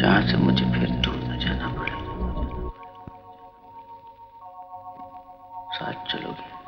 जहाँ से मुझे फिर दूर न जाना पड़े। साथ चलोगे?